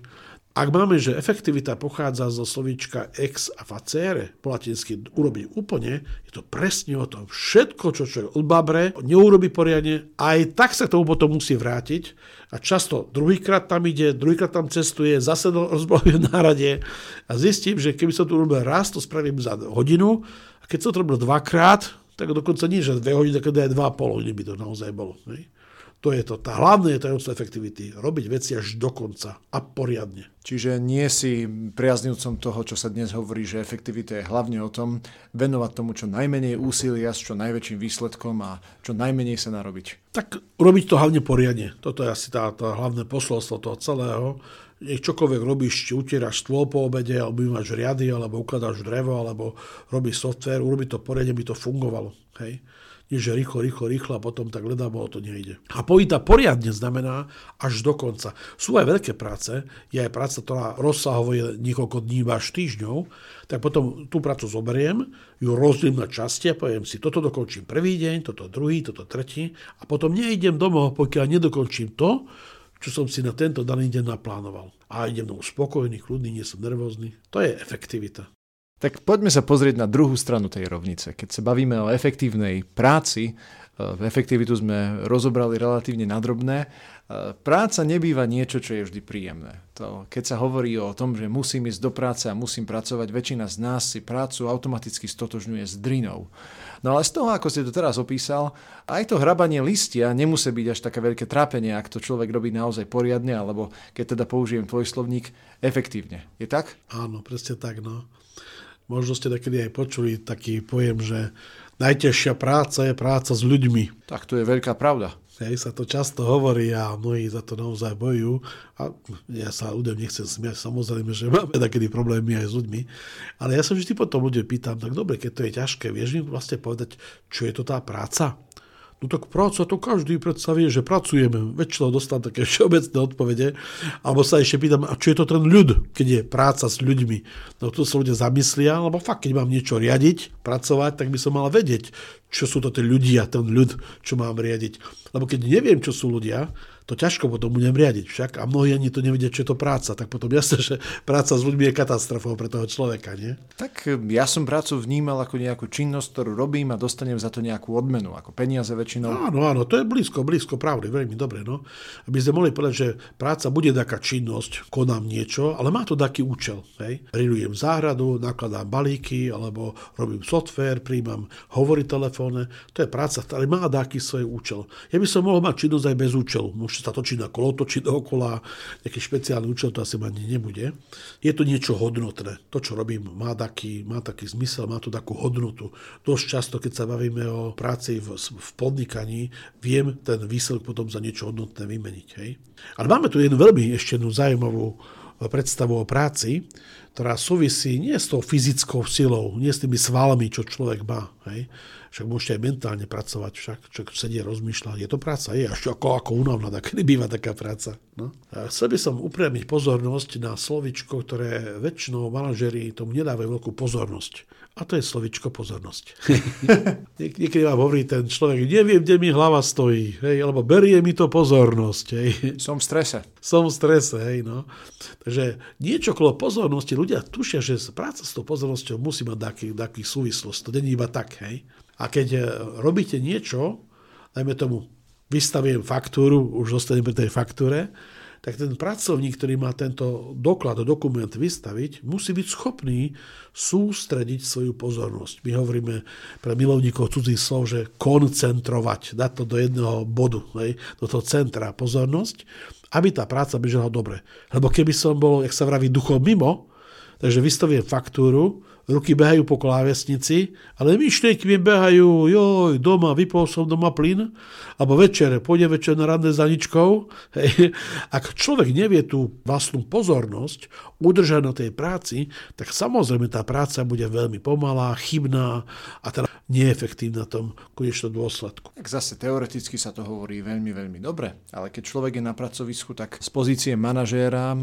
Ak máme, že efektivita pochádza zo slovíčka ex a facere, po latinsky urobiť úplne, je to presne o tom. Všetko, čo človek odbabre, neurobi poriadne, aj tak sa k tomu potom musí vrátiť. A často druhýkrát tam ide, druhýkrát tam cestuje, zase rozbaluje na rade a zistím, že keby som to urobil raz, to spravím za hodinu a keď som to robil dvakrát, tak dokonca nie, že dve hodiny, keď aj dva pol hodiny by to naozaj bolo. Ne? To je to. Tá hlavné je tajomstvo efektivity. Robiť veci až do konca a poriadne. Čiže nie si priaznivcom toho, čo sa dnes hovorí, že efektivita je hlavne o tom venovať tomu čo najmenej úsilia s čo najväčším výsledkom a čo najmenej sa narobiť. Tak robiť to hlavne poriadne. Toto je asi tá, tá hlavné posolstvo toho celého. Nech čokoľvek robíš, či utieraš stôl po obede, alebo máš riady, alebo ukladáš drevo, alebo robíš software, urobiť to poriadne, by to fungovalo. Hej? Nie že rýchlo, rýchlo, rýchlo a potom tak ledavo to nejde. A pojita poriadne znamená až do konca. Sú aj veľké práce, je aj práca, ktorá rozsahovo je niekoľko dní až týždňov, tak potom tú prácu zoberiem, ju rozdelím na časti a poviem si, toto dokončím prvý deň, toto druhý, toto tretí a potom neidem domov, pokiaľ nedokončím to, čo som si na tento daný deň naplánoval. A idem domov spokojný, kľudný, nie som nervózny. To je efektivita. Tak poďme sa pozrieť na druhú stranu tej rovnice. Keď sa bavíme o efektívnej práci, e, efektivitu sme rozobrali relatívne nadrobné, e, práca nebýva niečo, čo je vždy príjemné. To, keď sa hovorí o tom, že musím ísť do práce a musím pracovať, väčšina z nás si prácu automaticky stotožňuje s drinou. No ale z toho, ako si to teraz opísal, aj to hrabanie listia nemusí byť až také veľké trápenie, ak to človek robí naozaj poriadne, alebo keď teda použijem tvoj slovník, efektívne. Je tak? Áno, presne tak. No. Možno ste takedy aj počuli taký pojem, že najťažšia práca je práca s ľuďmi. Tak to je veľká pravda. Hej, sa to často hovorí a mnohí za to naozaj bojujú. A ja sa ľuďom nechcem smiať, samozrejme, že máme takedy problémy aj s ľuďmi. Ale ja sa vždy potom ľudia pýtam, tak dobre, keď to je ťažké, vieš mi vlastne povedať, čo je to tá práca? No tak práca to každý predstavie, že pracujeme. Väčšinou dostám také všeobecné odpovede. Alebo sa ešte pýtam, a čo je to ten ľud, keď je práca s ľuďmi. No tu sa ľudia zamyslia, lebo fakt, keď mám niečo riadiť, pracovať, tak by som mal vedieť, čo sú to tí ľudia, ten ľud, čo mám riadiť. Lebo keď neviem, čo sú ľudia, to ťažko potom budem riadiť však a mnohí ani to nevedia, čo je to práca. Tak potom jasne, že práca s ľuďmi je katastrofou pre toho človeka, nie? Tak e, ja som prácu vnímal ako nejakú činnosť, ktorú robím a dostanem za to nejakú odmenu, ako peniaze väčšinou. Áno, áno, to je blízko, blízko pravdy, veľmi dobre. No. Aby sme mohli povedať, že práca bude taká činnosť, konám niečo, ale má to taký účel. Hej? Rilujem záhradu, nakladám balíky, alebo robím software, príjmam hovory telefónne. To je práca, ktorá má taký svoj účel. Ja by som mohol mať činnosť aj bez účelu že sa točí na kolo, točí dookola, nejaký špeciálny účel to asi ani nebude. Je to niečo hodnotné. To, čo robím, má taký, má taký zmysel, má to takú hodnotu. Dosť často, keď sa bavíme o práci v, v podnikaní, viem ten výsledok potom za niečo hodnotné vymeniť. Hej? Ale máme tu jednu veľmi ešte jednu zaujímavú predstavu o práci, ktorá súvisí nie s tou fyzickou silou, nie s tými svalmi, čo človek má. Hej? Však môžete aj mentálne pracovať, však čo sedie rozmýšľať. Je to práca? Je až ako, ako únavná, tak kedy býva taká práca. No? A chcel by som upriamiť pozornosť na slovičko, ktoré väčšinou manažeri tomu nedávajú veľkú pozornosť. A to je slovičko pozornosť. Niekedy vám hovorí ten človek, neviem, kde mi hlava stojí, hej, alebo berie mi to pozornosť. Hej. Som v strese. Som v strese, hej, no. Takže niečo okolo pozornosti, ľudia tušia, že práca s tou pozornosťou musí mať taký, taký súvislosť. To není iba tak, hej. A keď e, robíte niečo, dajme tomu, vystavím faktúru, už zostanem pri tej faktúre, tak ten pracovník, ktorý má tento doklad, dokument vystaviť, musí byť schopný sústrediť svoju pozornosť. My hovoríme pre milovníkov cudzích slov, že koncentrovať, dať to do jedného bodu, do toho centra pozornosť, aby tá práca bežala dobre. Lebo keby som bol, jak sa vraví, duchom mimo, takže vystavím faktúru, ruky behajú po klávesnici, ale myšlienky mi behajú, joj, doma, vypol som doma plyn, alebo večer, pôjde večer na rande za ničkou. Hej. Ak človek nevie tú vlastnú pozornosť udržať na tej práci, tak samozrejme tá práca bude veľmi pomalá, chybná a teda neefektívna tom konečnom dôsledku. Tak zase teoreticky sa to hovorí veľmi, veľmi dobre, ale keď človek je na pracovisku, tak z pozície manažéra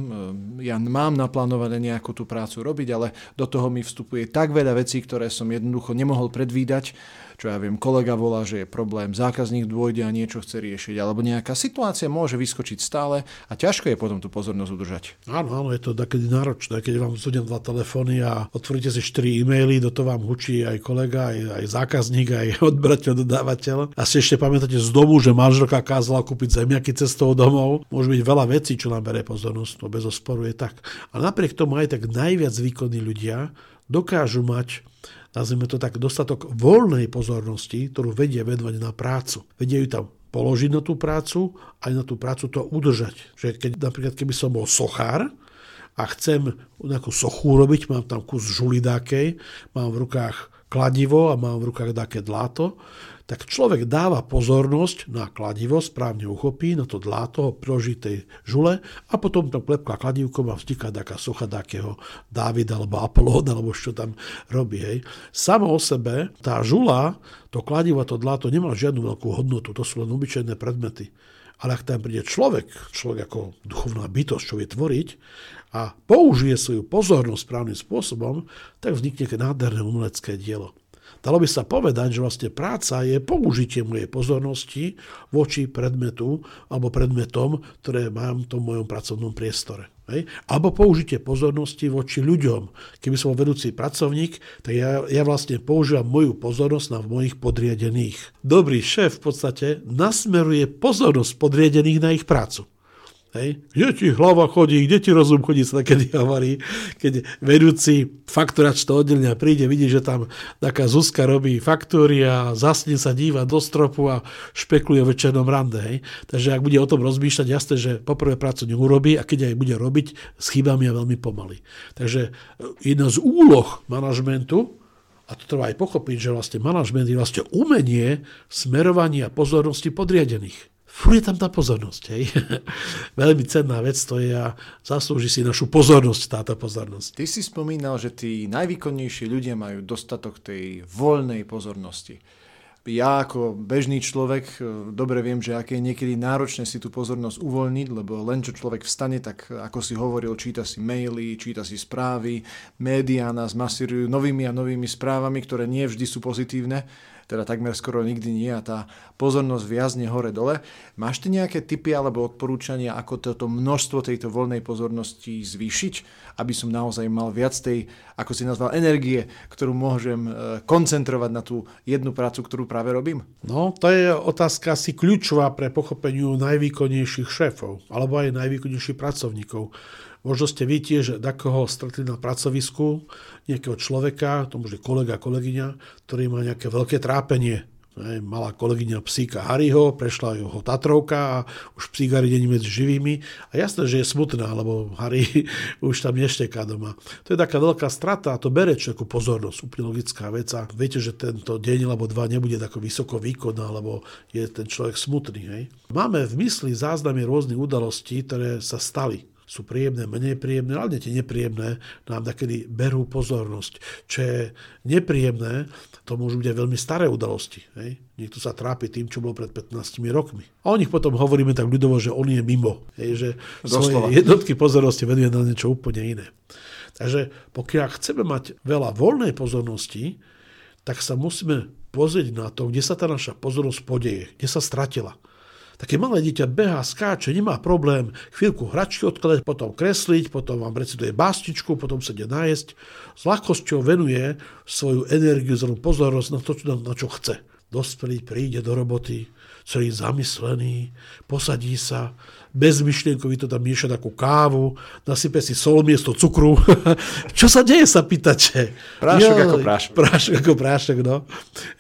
ja mám naplánované nejakú tú prácu robiť, ale do toho mi vstupuje tak veľa vecí, ktoré som jednoducho nemohol predvídať, čo ja viem, kolega volá, že je problém, zákazník dôjde a niečo chce riešiť, alebo nejaká situácia môže vyskočiť stále a ťažko je potom tú pozornosť udržať. Áno, áno, je to takedy náročné, keď vám zúdem dva telefóny a otvoríte si 4 e-maily, do toho vám hučí aj kolega, aj, aj zákazník, aj odberateľ, dodávateľ. A si ešte pamätáte z domu, že manželka kázala kúpiť zemiaky cestou domov. Môže byť veľa vecí, čo nám berie pozornosť, to bez osporu je tak. Ale napriek tomu aj tak najviac výkonní ľudia dokážu mať nazvime to tak, dostatok voľnej pozornosti, ktorú vedia vedovať na prácu. Vedia ju tam položiť na tú prácu, aj na tú prácu to udržať. Že keď, napríklad, keby som bol sochár a chcem nejakú sochu robiť, mám tam kus žulidákej, mám v rukách kladivo a mám v rukách také dláto, tak človek dáva pozornosť na kladivo, správne uchopí, na to dláto, ho priloží tej žule a potom tam klepká kladívkom a vzniká taká socha takého Dávida alebo Apollón, alebo čo tam robí. Hej. Samo o sebe tá žula, to kladivo a to dláto nemá žiadnu veľkú hodnotu, to sú len obyčajné predmety. Ale ak tam príde človek, človek ako duchovná bytosť, čo vie tvoriť, a použije svoju pozornosť správnym spôsobom, tak vznikne nádherné umelecké dielo. Dalo by sa povedať, že vlastne práca je použitie mojej pozornosti voči predmetu alebo predmetom, ktoré mám v tom mojom pracovnom priestore. Hej? Alebo použitie pozornosti voči ľuďom. Keby som vedúci pracovník, tak ja, ja vlastne používam moju pozornosť na mojich podriadených. Dobrý šéf v podstate nasmeruje pozornosť podriadených na ich prácu. Hej. Kde ti hlava chodí, kde ti rozum chodí, sa takedy hovorí, keď vedúci fakturačného oddelenia príde, vidí, že tam taká Zuzka robí faktúry a zasne sa díva do stropu a špekuluje o večernom rande. Hej. Takže ak bude o tom rozmýšľať, jasné, že poprvé prácu neurobí a keď aj bude robiť, s chybami a veľmi pomaly. Takže e, jedna z úloh manažmentu, a to treba aj pochopiť, že vlastne manažment je vlastne umenie smerovania pozornosti podriadených. Fúr je tam tá pozornosť. Hej. Veľmi cenná vec to je a zaslúži si našu pozornosť táto pozornosť. Ty si spomínal, že tí najvýkonnejší ľudia majú dostatok tej voľnej pozornosti. Ja ako bežný človek e, dobre viem, že aké je niekedy náročné si tú pozornosť uvoľniť, lebo len čo človek vstane, tak ako si hovoril, číta si maily, číta si správy, médiá nás masírujú novými a novými správami, ktoré nie vždy sú pozitívne teda takmer skoro nikdy nie a tá pozornosť viazne hore-dole. Máš ty nejaké tipy alebo odporúčania, ako toto množstvo tejto voľnej pozornosti zvýšiť, aby som naozaj mal viac tej, ako si nazval, energie, ktorú môžem e, koncentrovať na tú jednu prácu, ktorú práve robím? No, to je otázka asi kľúčová pre pochopeniu najvýkonnejších šéfov alebo aj najvýkonnejších pracovníkov. Možno ste vy tiež takého stretli na pracovisku nejakého človeka, to môže kolega, kolegyňa, ktorý má nejaké veľké trápenie. Malá kolegyňa psíka Harryho, prešla ho Tatrovka a už psík Harry není medzi živými. A jasné, že je smutná, lebo Harry už tam nešteká doma. To je taká veľká strata a to bere človeku pozornosť, úplne logická vec. A viete, že tento deň alebo dva nebude tako vysoko výkonná, lebo je ten človek smutný. Hej? Máme v mysli záznamy rôznych udalostí, ktoré sa stali sú príjemné, menej príjemné, ale tie nepríjemné nám takedy berú pozornosť. Čo je nepríjemné, to môžu byť aj veľmi staré udalosti. Hej? Niekto sa trápi tým, čo bolo pred 15 rokmi. A o nich potom hovoríme tak ľudovo, že on je mimo. Hej? Že Doslova. svoje jednotky pozornosti venuje na niečo úplne iné. Takže pokiaľ chceme mať veľa voľnej pozornosti, tak sa musíme pozrieť na to, kde sa tá naša pozornosť podeje, kde sa stratila. Také malé dieťa behá, skáče, nemá problém chvíľku hračky odkladať, potom kresliť, potom vám recituje básničku, potom sa ide nájsť. S ľahkosťou venuje svoju energiu, zrovna pozornosť na to, na, na čo chce. Dospelý príde do roboty, celý zamyslený, posadí sa, bezmyšlienkovi to tam mieša takú kávu, nasype si sol miesto cukru. Čo sa deje, sa pýtate. Prášok jo, ako prášok. Prášok ako prášok, no.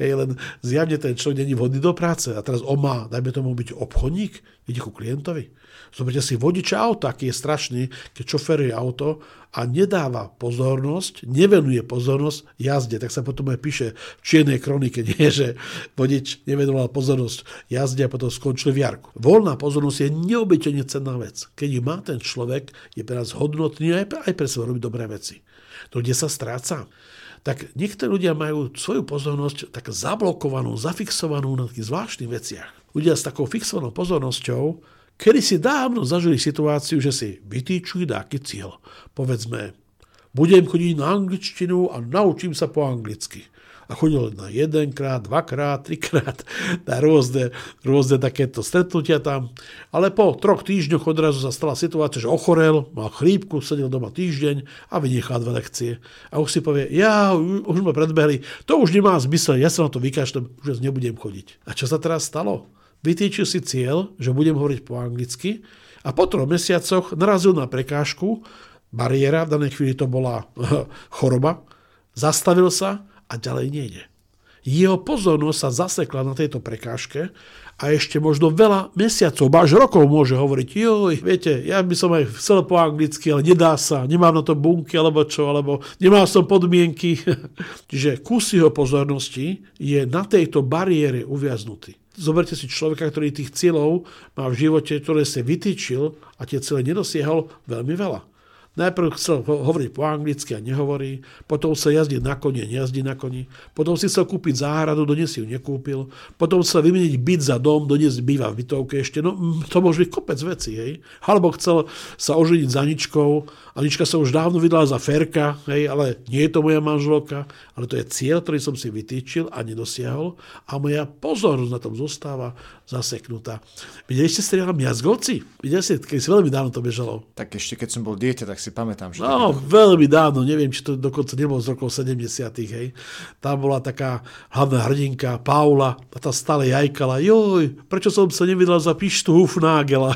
Hej, len zjavne ten človek není vhodný do práce. A teraz on má, dajme tomu byť obchodník, ide ku klientovi. Zoberte si vodiča auta, aký je strašný, keď šoferuje auto a nedáva pozornosť, nevenuje pozornosť jazde. Tak sa potom aj píše v čiernej kronike, nie, že vodič nevenoval pozornosť jazde a potom skončil v jarku. Voľná pozornosť je neobyčajne cenná vec. Keď ju má ten človek, je pre nás hodnotný aj pre, aj pre seba robiť dobré veci. To, kde sa stráca, tak niektorí ľudia majú svoju pozornosť tak zablokovanú, zafixovanú na takých zvláštnych veciach. Ľudia s takou fixovanou pozornosťou Kedy si dávno zažili situáciu, že si vytýčujú nejaký cieľ. Povedzme, budem chodiť na angličtinu a naučím sa po anglicky. A chodil na jedenkrát, dvakrát, trikrát na rôzne, rôzne takéto stretnutia tam. Ale po troch týždňoch odrazu sa stala situácia, že ochorel, mal chrípku, sedel doma týždeň a vynechal dve lekcie. A už si povie, ja, už ma predbehli, to už nemá zmysel, ja sa na to vykašľam, už nebudem chodiť. A čo sa teraz stalo? Vytýčil si cieľ, že budem hovoriť po anglicky a po troch mesiacoch narazil na prekážku, bariéra, v danej chvíli to bola choroba, zastavil sa a ďalej nejde. Jeho pozornosť sa zasekla na tejto prekážke a ešte možno veľa mesiacov, až rokov môže hovoriť, joj, viete, ja by som aj chcel po anglicky, ale nedá sa, nemám na to bunky alebo čo, alebo nemal som podmienky. Čiže kus jeho pozornosti je na tejto bariére uviaznutý. Zoberte si človeka, ktorý tých cieľov má v živote, ktoré si vytýčil a tie cieľe nedosiahol veľmi veľa. Najprv chcel hovoriť po anglicky a nehovorí, potom sa jazdí na koni a nejazdí na koni, potom si chcel kúpiť záhradu, dnes ju nekúpil, potom chcel vymeniť byt za dom, dnes býva v bytovke ešte, no to môže byť kopec veci, hej. Alebo chcel sa oženiť za Aničkou, Anička sa už dávno vydala za Ferka, hej, ale nie je to moja manželka, ale to je cieľ, ktorý som si vytýčil a nedosiahol a moja pozornosť na tom zostáva zaseknutá. Videli ste seriál Miazgovci? Videli ste, keď si veľmi dávno to bežalo. Tak ešte keď som bol dieťa, tak si pamätám. Že no, to... veľmi dávno, neviem, či to dokonca nebolo z rokov 70 hej. Tam bola taká hlavná hrdinka Paula a tá stále jajkala, joj, prečo som sa nevydal za pištu Hufnagela.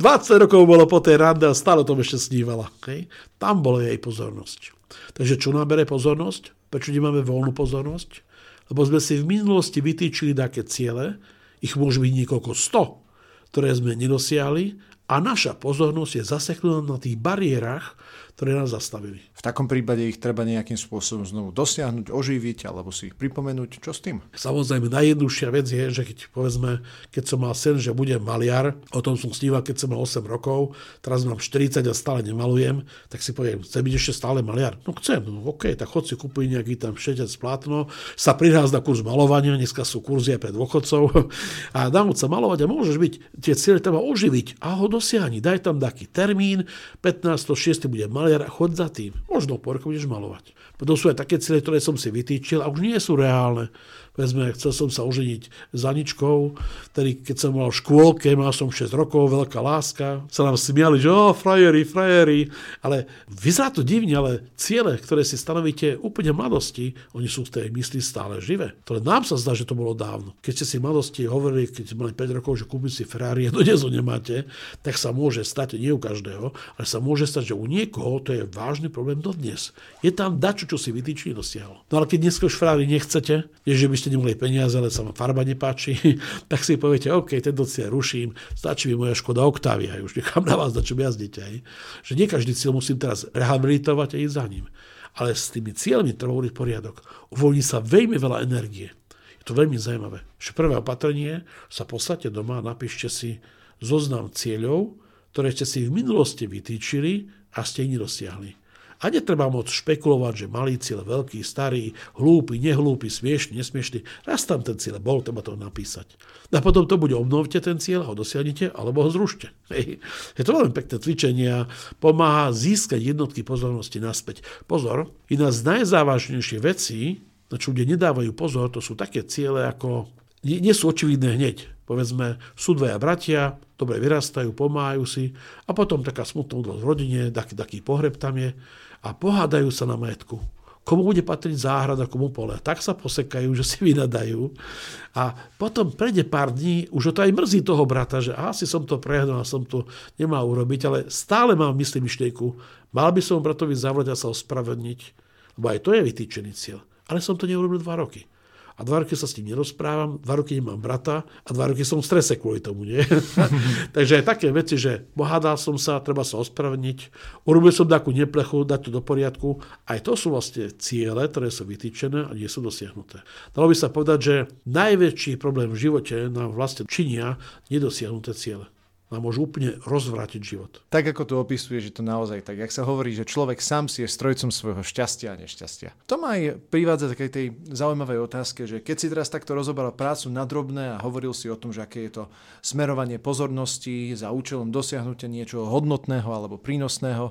20 rokov bolo po tej rande a stále tom ešte snívala. Hej. Tam bola jej pozornosť. Takže čo nám bere pozornosť? Prečo nemáme voľnú pozornosť? Lebo sme si v minulosti vytýčili také ciele, ich môže byť niekoľko sto, ktoré sme nedosiahli a naša pozornosť je zaseknutá na tých bariérach, ktoré nás zastavili. V takom prípade ich treba nejakým spôsobom znovu dosiahnuť, oživiť alebo si ich pripomenúť. Čo s tým? Samozrejme, najjednoduchšia vec je, že keď povedzme, keď som mal sen, že budem maliar, o tom som sníval, keď som mal 8 rokov, teraz mám 40 a stále nemalujem, tak si poviem, chcem byť ešte stále maliar? No chcem, no OK, tak chod si kúpiť nejaký tam šetec plátno, sa prihrás na kurz malovania, dneska sú kurzy aj pre dôchodcov a dám sa malovať a môžeš byť, tie cieľe treba oživiť a ho dosiahni. Daj tam taký termín, 15.6. budem maliar, maliar a chod za tým. Možno po roku budeš malovať. Potom sú aj také cíle, ktoré som si vytýčil a už nie sú reálne. Vezme, chcel som sa oženiť s Aničkou, tedy keď som mal v škôlke, mal som 6 rokov, veľká láska, sa nám smiali, že o, frajeri, frajeri, ale vyzerá to divne, ale ciele, ktoré si stanovíte úplne v mladosti, oni sú v tej mysli stále živé. To nám sa zdá, že to bolo dávno. Keď ste si v mladosti hovorili, keď ste mali 5 rokov, že kúpiť si Ferrari a dodnes ho nemáte, tak sa môže stať, nie u každého, ale sa môže stať, že u niekoho to je vážny problém dodnes. Je tam dačo, čo si vytýčili, dosiahol. No ale keď dnes už Ferrari nechcete, je, že by ste nemali peniaze, ale sa vám farba nepáči, tak si poviete, OK, tento cieľ ruším, stačí mi moja škoda Octavia, už nechám na vás, na čom jazdíte. Aj. Že nie každý cieľ musím teraz rehabilitovať a ísť za ním. Ale s tými cieľmi treba hovoriť poriadok. Uvoľní sa veľmi veľa energie. Je to veľmi zaujímavé. Že prvé opatrenie sa podstate doma a napíšte si zoznam cieľov, ktoré ste si v minulosti vytýčili a ste ich nedosiahli. A netreba moc špekulovať, že malý cieľ, veľký, starý, hlúpy, nehlúpy, smiešný, nesmiešný. Raz tam ten cieľ bol, treba to napísať. A potom to bude obnovte ten cieľ, ho dosiahnete, alebo ho zrušte. Hej. Je to veľmi pekné cvičenie a pomáha získať jednotky pozornosti naspäť. Pozor, jedna z najzávažnejších vecí, na čo ľudia nedávajú pozor, to sú také ciele, ako nie, nie sú očividné hneď. Povedzme, sú dvaja bratia, dobre vyrastajú, pomáhajú si a potom taká smutná udalosť v rodine, taký, taký pohreb tam je a pohádajú sa na majetku. Komu bude patriť záhrada, komu pole. Tak sa posekajú, že si vynadajú. A potom prejde pár dní, už to aj mrzí toho brata, že asi som to prehnal som to nemal urobiť, ale stále mám mysli myšlienku, mal by som bratovi zavolať a sa ospravedlniť, lebo aj to je vytýčený cieľ. Ale som to neurobil dva roky a dva roky sa s ním nerozprávam, dva roky nemám brata a dva roky som v strese kvôli tomu. Nie? Takže aj také veci, že pohádal som sa, treba sa ospravedlniť, urobil som takú neplechu, dať to do poriadku. Aj to sú vlastne ciele, ktoré sú vytýčené a nie sú dosiahnuté. Dalo by sa povedať, že najväčší problém v živote nám vlastne činia nedosiahnuté ciele nám môžu úplne rozvrátiť život. Tak ako to opisuje, že to naozaj tak, jak sa hovorí, že človek sám si je strojcom svojho šťastia a nešťastia. To ma aj privádza takej tej zaujímavej otázke, že keď si teraz takto rozoberal prácu na drobné a hovoril si o tom, že aké je to smerovanie pozornosti za účelom dosiahnutia niečoho hodnotného alebo prínosného,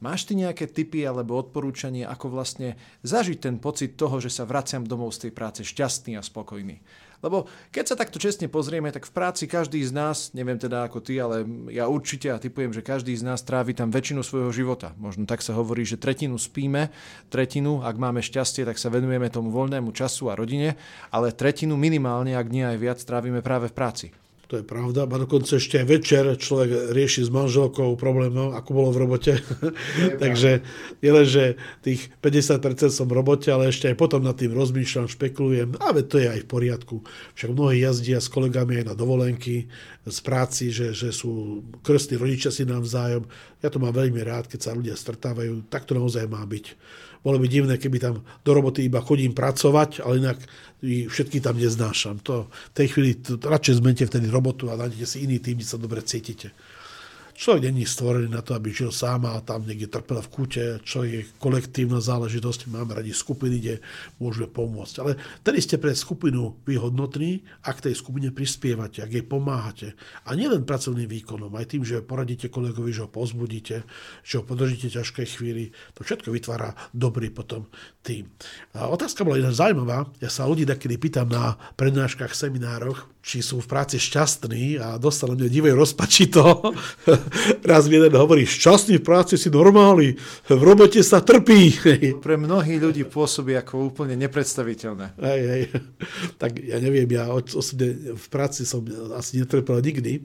Máš ty nejaké tipy alebo odporúčanie, ako vlastne zažiť ten pocit toho, že sa vraciam domov z tej práce šťastný a spokojný? Lebo keď sa takto čestne pozrieme, tak v práci každý z nás, neviem teda ako ty, ale ja určite a typujem, že každý z nás trávi tam väčšinu svojho života. Možno tak sa hovorí, že tretinu spíme, tretinu, ak máme šťastie, tak sa venujeme tomu voľnému času a rodine, ale tretinu minimálne, ak nie aj viac, trávime práve v práci. To je pravda. A dokonca ešte aj večer človek rieši s manželkou problémov, ako bolo v robote. Takže je len, že tých 50% som v robote, ale ešte aj potom nad tým rozmýšľam, špekulujem. A to je aj v poriadku. Však mnohí jazdia s kolegami aj na dovolenky z práci, že, že sú krstní rodičia si navzájom. Ja to mám veľmi rád, keď sa ľudia stretávajú. Tak to naozaj má byť. Bolo by divné, keby tam do roboty iba chodím pracovať, ale inak všetky tam neznášam. To, v tej chvíli to, radšej zmente vtedy robotu a nájdete si iný tým, kde sa dobre cítite. Človek není stvorený na to, aby žil sám a tam niekde trpel v kúte. Človek je kolektívna záležitosť, máme radi skupiny, kde môžeme pomôcť. Ale tedy ste pre skupinu vyhodnotní, ak tej skupine prispievate, ak jej pomáhate. A nielen pracovným výkonom, aj tým, že poradíte kolegovi, že ho pozbudíte, že ho podržíte ťažkej chvíli. To všetko vytvára dobrý potom tým. A otázka bola jedna zaujímavá. Ja sa ľudí takedy pýtam na prednáškach, seminároch, či sú v práci šťastní a dostali mňa divej rozpačito. raz mi jeden hovorí, šťastný v práci si normálny, v robote sa trpí. Pre mnohých ľudí pôsobí ako úplne nepredstaviteľné. Hej, hej. Tak ja neviem, ja osobne v práci som asi netrpel nikdy.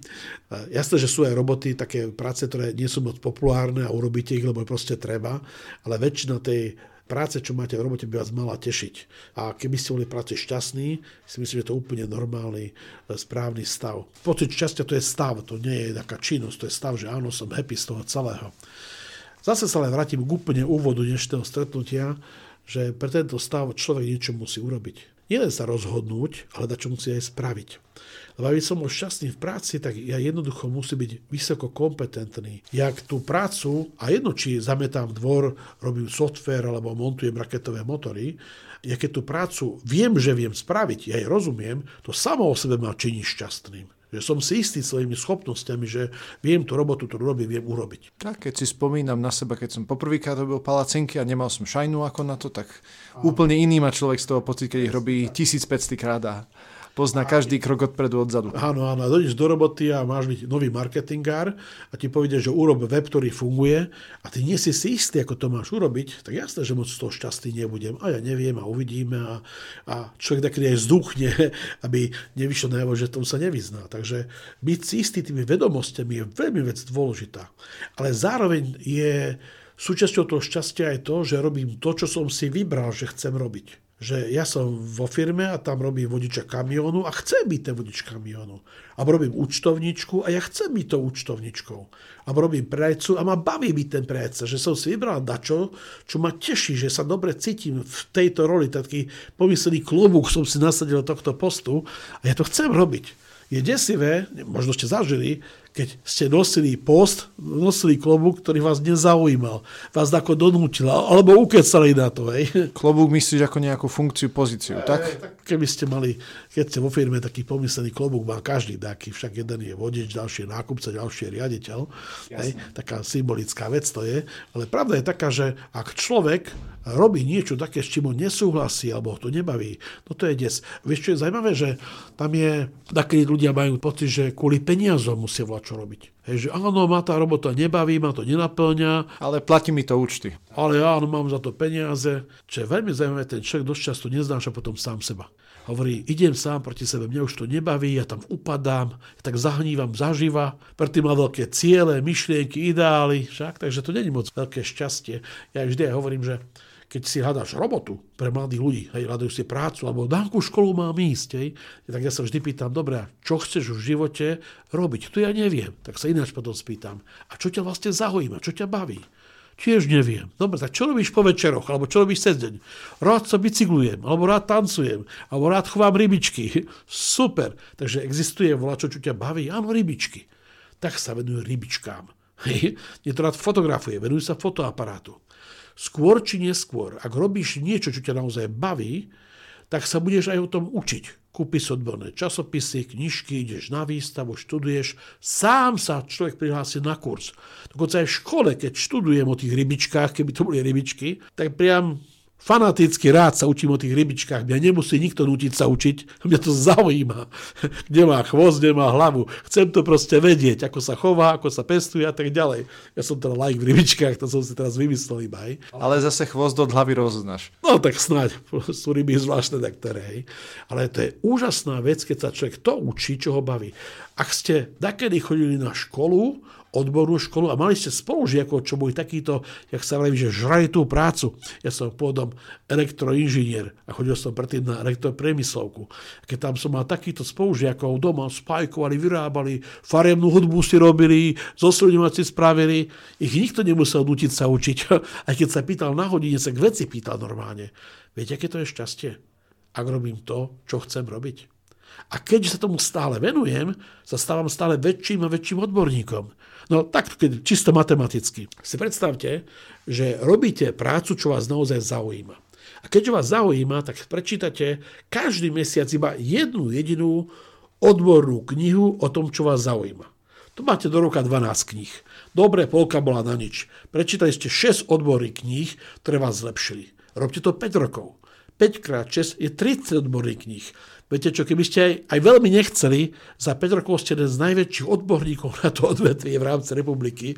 Jasné, že sú aj roboty, také práce, ktoré nie sú moc populárne a urobíte ich, lebo proste treba, ale väčšina tej práce, čo máte v robote, by vás mala tešiť. A keby ste boli práci šťastní, si myslím, že to je úplne normálny, e, správny stav. Pocit šťastia to je stav, to nie je taká činnosť, to je stav, že áno, som happy z toho celého. Zase sa ale vrátim k úplne úvodu dnešného stretnutia, že pre tento stav človek niečo musí urobiť. Nielen sa rozhodnúť, ale dať, čo musí aj spraviť. Lebo aby som bol šťastný v práci, tak ja jednoducho musím byť vysoko kompetentný. Jak tú prácu, a jedno, či zametám dvor, robím software alebo montujem raketové motory, ja keď tú prácu viem, že viem spraviť, ja jej rozumiem, to samo o sebe ma činí šťastným. Že som si istý svojimi schopnosťami, že viem tú robotu, ktorú robím, viem urobiť. Tak, keď si spomínam na seba, keď som poprvýkrát robil palacinky a nemal som šajnu ako na to, tak úplne iný má človek z toho pocit, keď ich robí 1500 krát a pozná každý krok odpredu, odzadu. Áno, áno, dojdeš do roboty a máš byť nový marketingár a ti povede, že urob web, ktorý funguje a ty nie si si istý, ako to máš urobiť, tak jasné, že moc toho šťastný nebudem. A ja neviem a uvidíme a, a človek taký aj zduchne, aby nevyšiel najavo, že tomu sa nevyzná. Takže byť si istý tými vedomostiami je veľmi vec dôležitá. Ale zároveň je súčasťou toho šťastia aj to, že robím to, čo som si vybral, že chcem robiť že ja som vo firme a tam robím vodiča kamiónu a chcem byť ten vodič kamiónu. A robím účtovničku a ja chcem byť tou účtovničkou. A robím predajcu a ma baví byť ten predajca, že som si vybral dačo, čo ma teší, že sa dobre cítim v tejto roli. Taký pomyslený klobúk som si nasadil tohto postu a ja to chcem robiť. Je desivé, možno ste zažili, keď ste nosili post, nosili klobúk, ktorý vás nezaujímal, vás ako donútil, alebo ukecali na to. Hej. Klobúk myslíš ako nejakú funkciu, pozíciu, tak? tak? Keby ste mali, keď ste vo firme taký pomyslený klobúk, má každý taký, však jeden je vodič, ďalší je nákupca, ďalší je riaditeľ. Hej. Taká symbolická vec to je. Ale pravda je taká, že ak človek robí niečo také, s čím on nesúhlasí, alebo ho to nebaví, no to je des. Vieš, čo je zaujímavé, že tam je, takí ľudia majú pocit, že kvôli peniazom musia volať čo robiť. Hej, že áno, ma tá robota nebaví, ma to nenaplňa. Ale platí mi to účty. Ale áno, mám za to peniaze. Čo je veľmi zaujímavé, ten človek dosť často neznáša potom sám seba. Hovorí, idem sám proti sebe, mňa už to nebaví, ja tam upadám, ja tak zahnívam zaživa, predtým má veľké ciele, myšlienky, ideály, však, takže to není moc veľké šťastie. Ja vždy aj hovorím, že keď si hľadáš robotu pre mladých ľudí, hej, hľadajú si prácu, alebo na akú školu mám ísť, hej, tak ja sa vždy pýtam, dobre, čo chceš v živote robiť? To ja neviem. Tak sa ináč potom spýtam, a čo ťa vlastne zaujíma, čo ťa baví? Tiež neviem. Dobre, tak čo robíš po večeroch, alebo čo robíš cez deň? Rád sa bicyklujem, alebo rád tancujem, alebo rád chovám rybičky. Super. Takže existuje volačo, čo ťa baví? Áno, rybičky. Tak sa venujú rybičkám. Hej. Je to rád fotografuje, venujú sa fotoaparátu skôr či neskôr, ak robíš niečo, čo ťa naozaj baví, tak sa budeš aj o tom učiť. Kúpiš odborné časopisy, knižky, ideš na výstavu, študuješ. Sám sa človek prihlási na kurz. Dokonca aj v škole, keď študujem o tých rybičkách, keby to boli rybičky, tak priam fanaticky rád sa učím o tých rybičkách. Mňa nemusí nikto nutiť sa učiť. Mňa to zaujíma. Kde má chvost, kde má hlavu. Chcem to proste vedieť, ako sa chová, ako sa pestuje a tak ďalej. Ja som teda like v rybičkách, to som si teraz vymyslel iba. Hej. Ale zase chvost od hlavy rozoznáš. No tak snáď. Sú ryby zvláštne ktoré. Hej. Ale to je úžasná vec, keď sa človek to učí, čo ho baví. Ak ste takedy chodili na školu, odbornú školu a mali ste spolužiakov, čo boli takíto, jak sa vraví, že žrali tú prácu. Ja som pôvodom elektroinžinier a chodil som predtým na elektropriemyslovku. Keď tam som mal takýchto spolužiakov doma, spajkovali, vyrábali, farebnú hudbu si robili, zosledňovať si spravili, ich nikto nemusel nutiť sa učiť. Aj keď sa pýtal na hodine, sa k veci pýtal normálne. Viete, aké to je šťastie? Ak robím to, čo chcem robiť. A keďže sa tomu stále venujem, sa stávam stále väčším a väčším odborníkom. No tak, keď čisto matematicky. Si predstavte, že robíte prácu, čo vás naozaj zaujíma. A keďže vás zaujíma, tak prečítate každý mesiac iba jednu jedinú odbornú knihu o tom, čo vás zaujíma. Tu máte do roka 12 kníh. Dobre, polka bola na nič. Prečítali ste 6 odborných kníh, ktoré vás zlepšili. Robte to 5 rokov. 5 krát 6 je 30 odborných kníh. Viete čo, keby ste aj, aj veľmi nechceli, za 5 rokov ste jeden z najväčších odborníkov na to odvetvie v rámci republiky.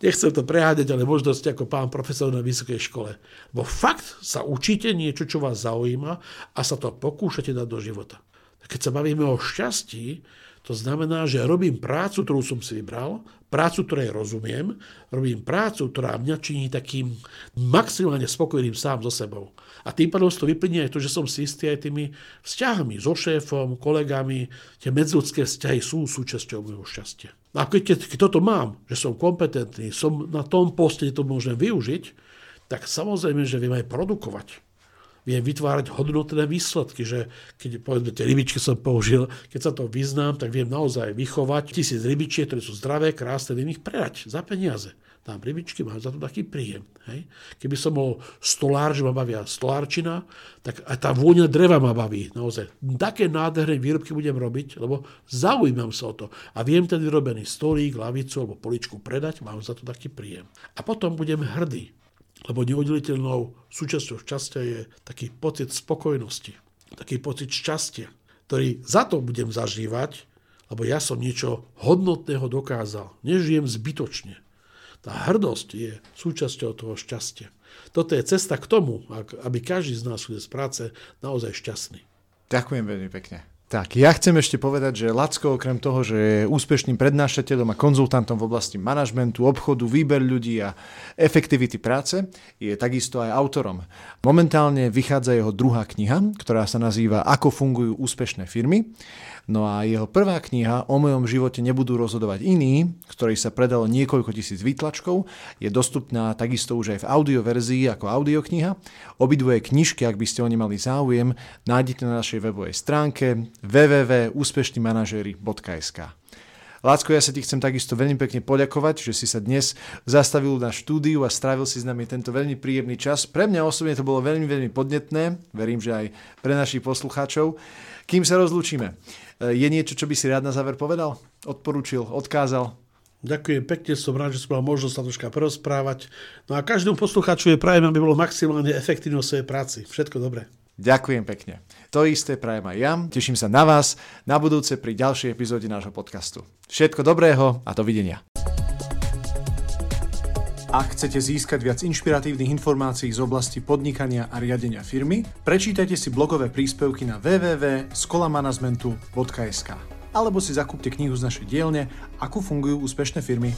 Nechcem to preháňať, ale možno ste ako pán profesor na vysokej škole. Bo fakt sa učíte niečo, čo vás zaujíma a sa to pokúšate dať do života. Keď sa bavíme o šťastí, to znamená, že robím prácu, ktorú som si vybral, prácu, ktorej rozumiem, robím prácu, ktorá mňa činí takým maximálne spokojným sám so sebou. A tým pádom to vyplynie aj to, že som si istý aj tými vzťahmi so šéfom, kolegami. Tie medziludské vzťahy sú súčasťou môjho šťastia. A keď, keď toto mám, že som kompetentný, som na tom poste, to môžem využiť, tak samozrejme, že viem aj produkovať viem vytvárať hodnotné výsledky, že keď povedzme tie rybičky som použil, keď sa to vyznám, tak viem naozaj vychovať tisíc rybičiek, ktoré sú zdravé, krásne, viem ich predať za peniaze. Dám rybičky, mám za to taký príjem. Hej. Keby som bol stolár, že ma bavia stolárčina, tak aj tá vôňa dreva ma baví. Naozaj. Také nádherné výrobky budem robiť, lebo zaujímam sa o to. A viem ten vyrobený stolík, lavicu alebo poličku predať, mám za to taký príjem. A potom budem hrdý lebo neoddeliteľnou súčasťou šťastia je taký pocit spokojnosti, taký pocit šťastia, ktorý za to budem zažívať, lebo ja som niečo hodnotného dokázal. Nežijem zbytočne. Tá hrdosť je súčasťou toho šťastia. Toto je cesta k tomu, aby každý z nás z práce naozaj šťastný. Ďakujem veľmi pekne. Tak, ja chcem ešte povedať, že Lacko okrem toho, že je úspešným prednášateľom a konzultantom v oblasti manažmentu, obchodu, výber ľudí a efektivity práce, je takisto aj autorom. Momentálne vychádza jeho druhá kniha, ktorá sa nazýva Ako fungujú úspešné firmy. No a jeho prvá kniha O mojom živote nebudú rozhodovať iní, ktorej sa predalo niekoľko tisíc výtlačkov, je dostupná takisto už aj v audioverzii ako audiokniha. Obidvoje knižky, ak by ste o ne mali záujem, nájdete na našej webovej stránke www.úspešnímanažery.sk. Lácko, ja sa ti chcem takisto veľmi pekne poďakovať, že si sa dnes zastavil na štúdiu a strávil si s nami tento veľmi príjemný čas. Pre mňa osobne to bolo veľmi, veľmi podnetné, verím, že aj pre našich poslucháčov. Kým sa rozlúčime, Eh, je niečo, čo by si rád na záver povedal? Odporúčil, odkázal? Ďakujem pekne, som rád, že som mal možnosť sa troška porozprávať. No a každému poslucháču je prajem, aby bolo maximálne efektívne v svojej práci. Všetko dobré. Ďakujem pekne. To isté prajem aj ja. Teším sa na vás na budúce pri ďalšej epizóde nášho podcastu. Všetko dobrého a dovidenia. Ak chcete získať viac inšpiratívnych informácií z oblasti podnikania a riadenia firmy, prečítajte si blogové príspevky na www.skolamanagementu.sk alebo si zakúpte knihu z našej dielne Ako fungujú úspešné firmy.